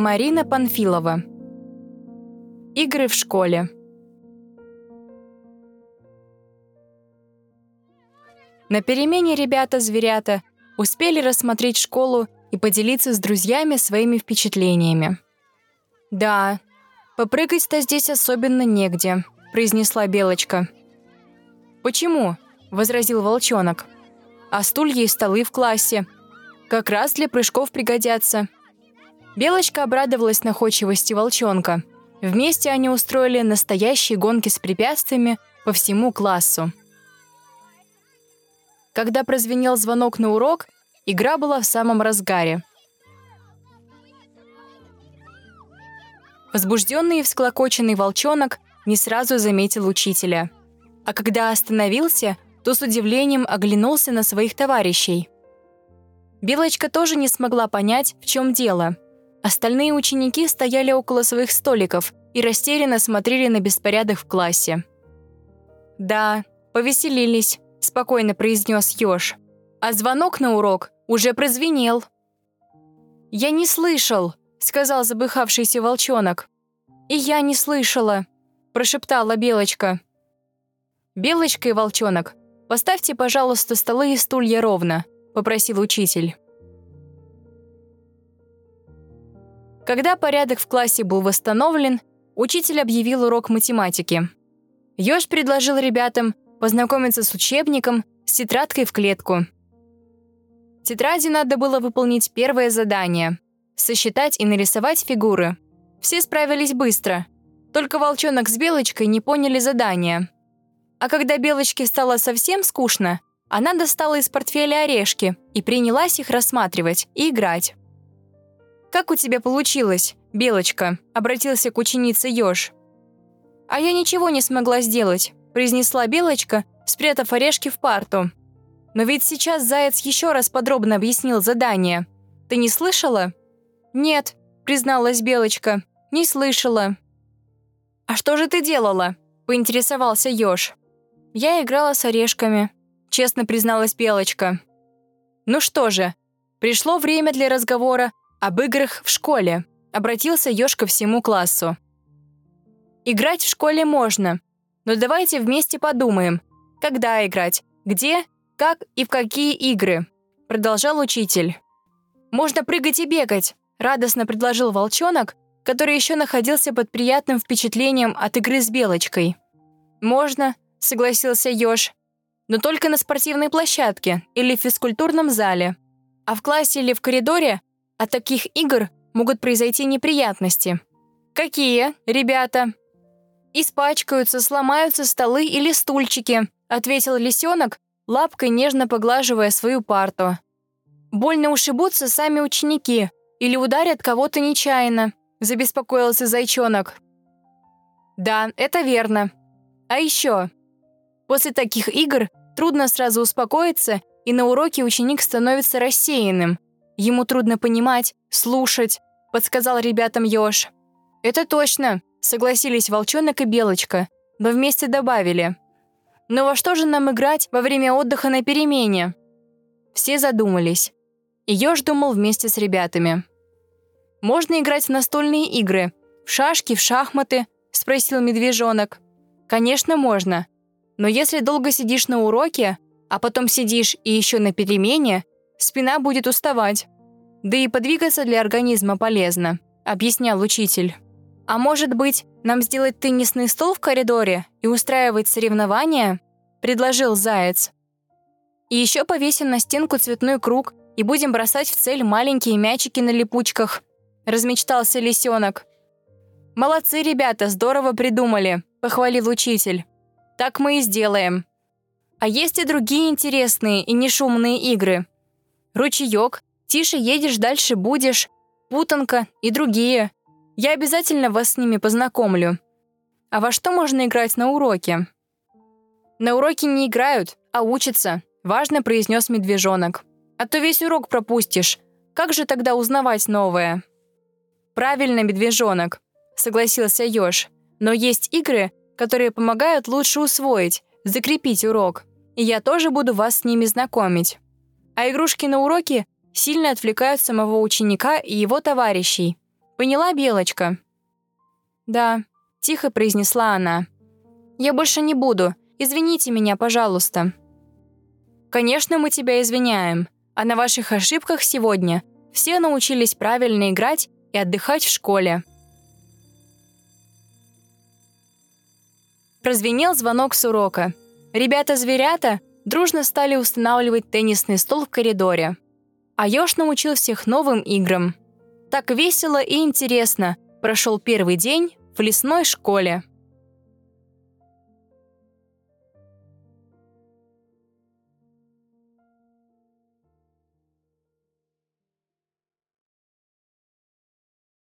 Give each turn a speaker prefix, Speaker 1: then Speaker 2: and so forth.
Speaker 1: Марина Панфилова. Игры в школе. На перемене ребята-зверята успели рассмотреть школу и поделиться с друзьями своими впечатлениями. «Да, попрыгать-то здесь особенно негде», — произнесла Белочка. «Почему?» — возразил Волчонок. «А стулья и столы в классе. Как раз для прыжков пригодятся». Белочка обрадовалась находчивости Волчонка. Вместе они устроили настоящие гонки с препятствиями по всему классу. Когда прозвенел звонок на урок, игра была в самом разгаре. Возбужденный и всклокоченный волчонок не сразу заметил учителя. А когда остановился, то с удивлением оглянулся на своих товарищей. Белочка тоже не смогла понять, в чем дело. Остальные ученики стояли около своих столиков и растерянно смотрели на беспорядок в классе. «Да, повеселились», — спокойно произнес Ёж. «А звонок на урок уже прозвенел». «Я не слышал», — сказал забыхавшийся волчонок. «И я не слышала», — прошептала Белочка. «Белочка и волчонок, поставьте, пожалуйста, столы и стулья ровно», — попросил учитель. Когда порядок в классе был восстановлен, учитель объявил урок математики. Ёж предложил ребятам познакомиться с учебником, с тетрадкой в клетку. В тетради надо было выполнить первое задание — сосчитать и нарисовать фигуры. Все справились быстро. Только волчонок с белочкой не поняли задания. А когда белочке стало совсем скучно, она достала из портфеля орешки и принялась их рассматривать и играть. «Как у тебя получилось, Белочка?» — обратился к ученице Ёж. «А я ничего не смогла сделать произнесла Белочка, спрятав орешки в парту. «Но ведь сейчас Заяц еще раз подробно объяснил задание. Ты не слышала?» «Нет», — призналась Белочка, — «не слышала». «А что же ты делала?» — поинтересовался Ёж. «Я играла с орешками», — честно призналась Белочка. «Ну что же, пришло время для разговора об играх в школе», — обратился Ёж ко всему классу. «Играть в школе можно, но давайте вместе подумаем, когда играть, где, как и в какие игры», — продолжал учитель. «Можно прыгать и бегать», — радостно предложил волчонок, который еще находился под приятным впечатлением от игры с белочкой. «Можно», — согласился Ёж, «но только на спортивной площадке или в физкультурном зале. А в классе или в коридоре от таких игр могут произойти неприятности». «Какие, ребята?» «Испачкаются, сломаются столы или стульчики», — ответил лисенок, лапкой нежно поглаживая свою парту. «Больно ушибутся сами ученики или ударят кого-то нечаянно», — забеспокоился зайчонок. «Да, это верно. А еще, после таких игр трудно сразу успокоиться, и на уроке ученик становится рассеянным. Ему трудно понимать, слушать», — подсказал ребятам Ёж. «Это точно», Согласились Волчонок и Белочка, но вместе добавили. «Но во что же нам играть во время отдыха на перемене?» Все задумались. И Ёж думал вместе с ребятами. «Можно играть в настольные игры, в шашки, в шахматы?» — спросил медвежонок. «Конечно, можно. Но если долго сидишь на уроке, а потом сидишь и еще на перемене, спина будет уставать. Да и подвигаться для организма полезно», — объяснял учитель. «А может быть, нам сделать теннисный стол в коридоре и устраивать соревнования?» — предложил Заяц. «И еще повесим на стенку цветной круг и будем бросать в цель маленькие мячики на липучках», — размечтался лисенок. «Молодцы, ребята, здорово придумали», — похвалил учитель. «Так мы и сделаем». А есть и другие интересные и нешумные игры. Ручеек, тише едешь, дальше будешь, путанка и другие. Я обязательно вас с ними познакомлю. А во что можно играть на уроке? На уроке не играют, а учатся, важно произнес медвежонок. А то весь урок пропустишь. Как же тогда узнавать новое? Правильно, медвежонок, согласился Ёж. Но есть игры, которые помогают лучше усвоить, закрепить урок. И я тоже буду вас с ними знакомить. А игрушки на уроке сильно отвлекают самого ученика и его товарищей. Поняла, Белочка?» «Да», — тихо произнесла она. «Я больше не буду. Извините меня, пожалуйста». «Конечно, мы тебя извиняем. А на ваших ошибках сегодня все научились правильно играть и отдыхать в школе». Прозвенел звонок с урока. Ребята-зверята дружно стали устанавливать теннисный стол в коридоре. А Ёж научил всех новым играм. Так весело и интересно прошел первый день в лесной школе.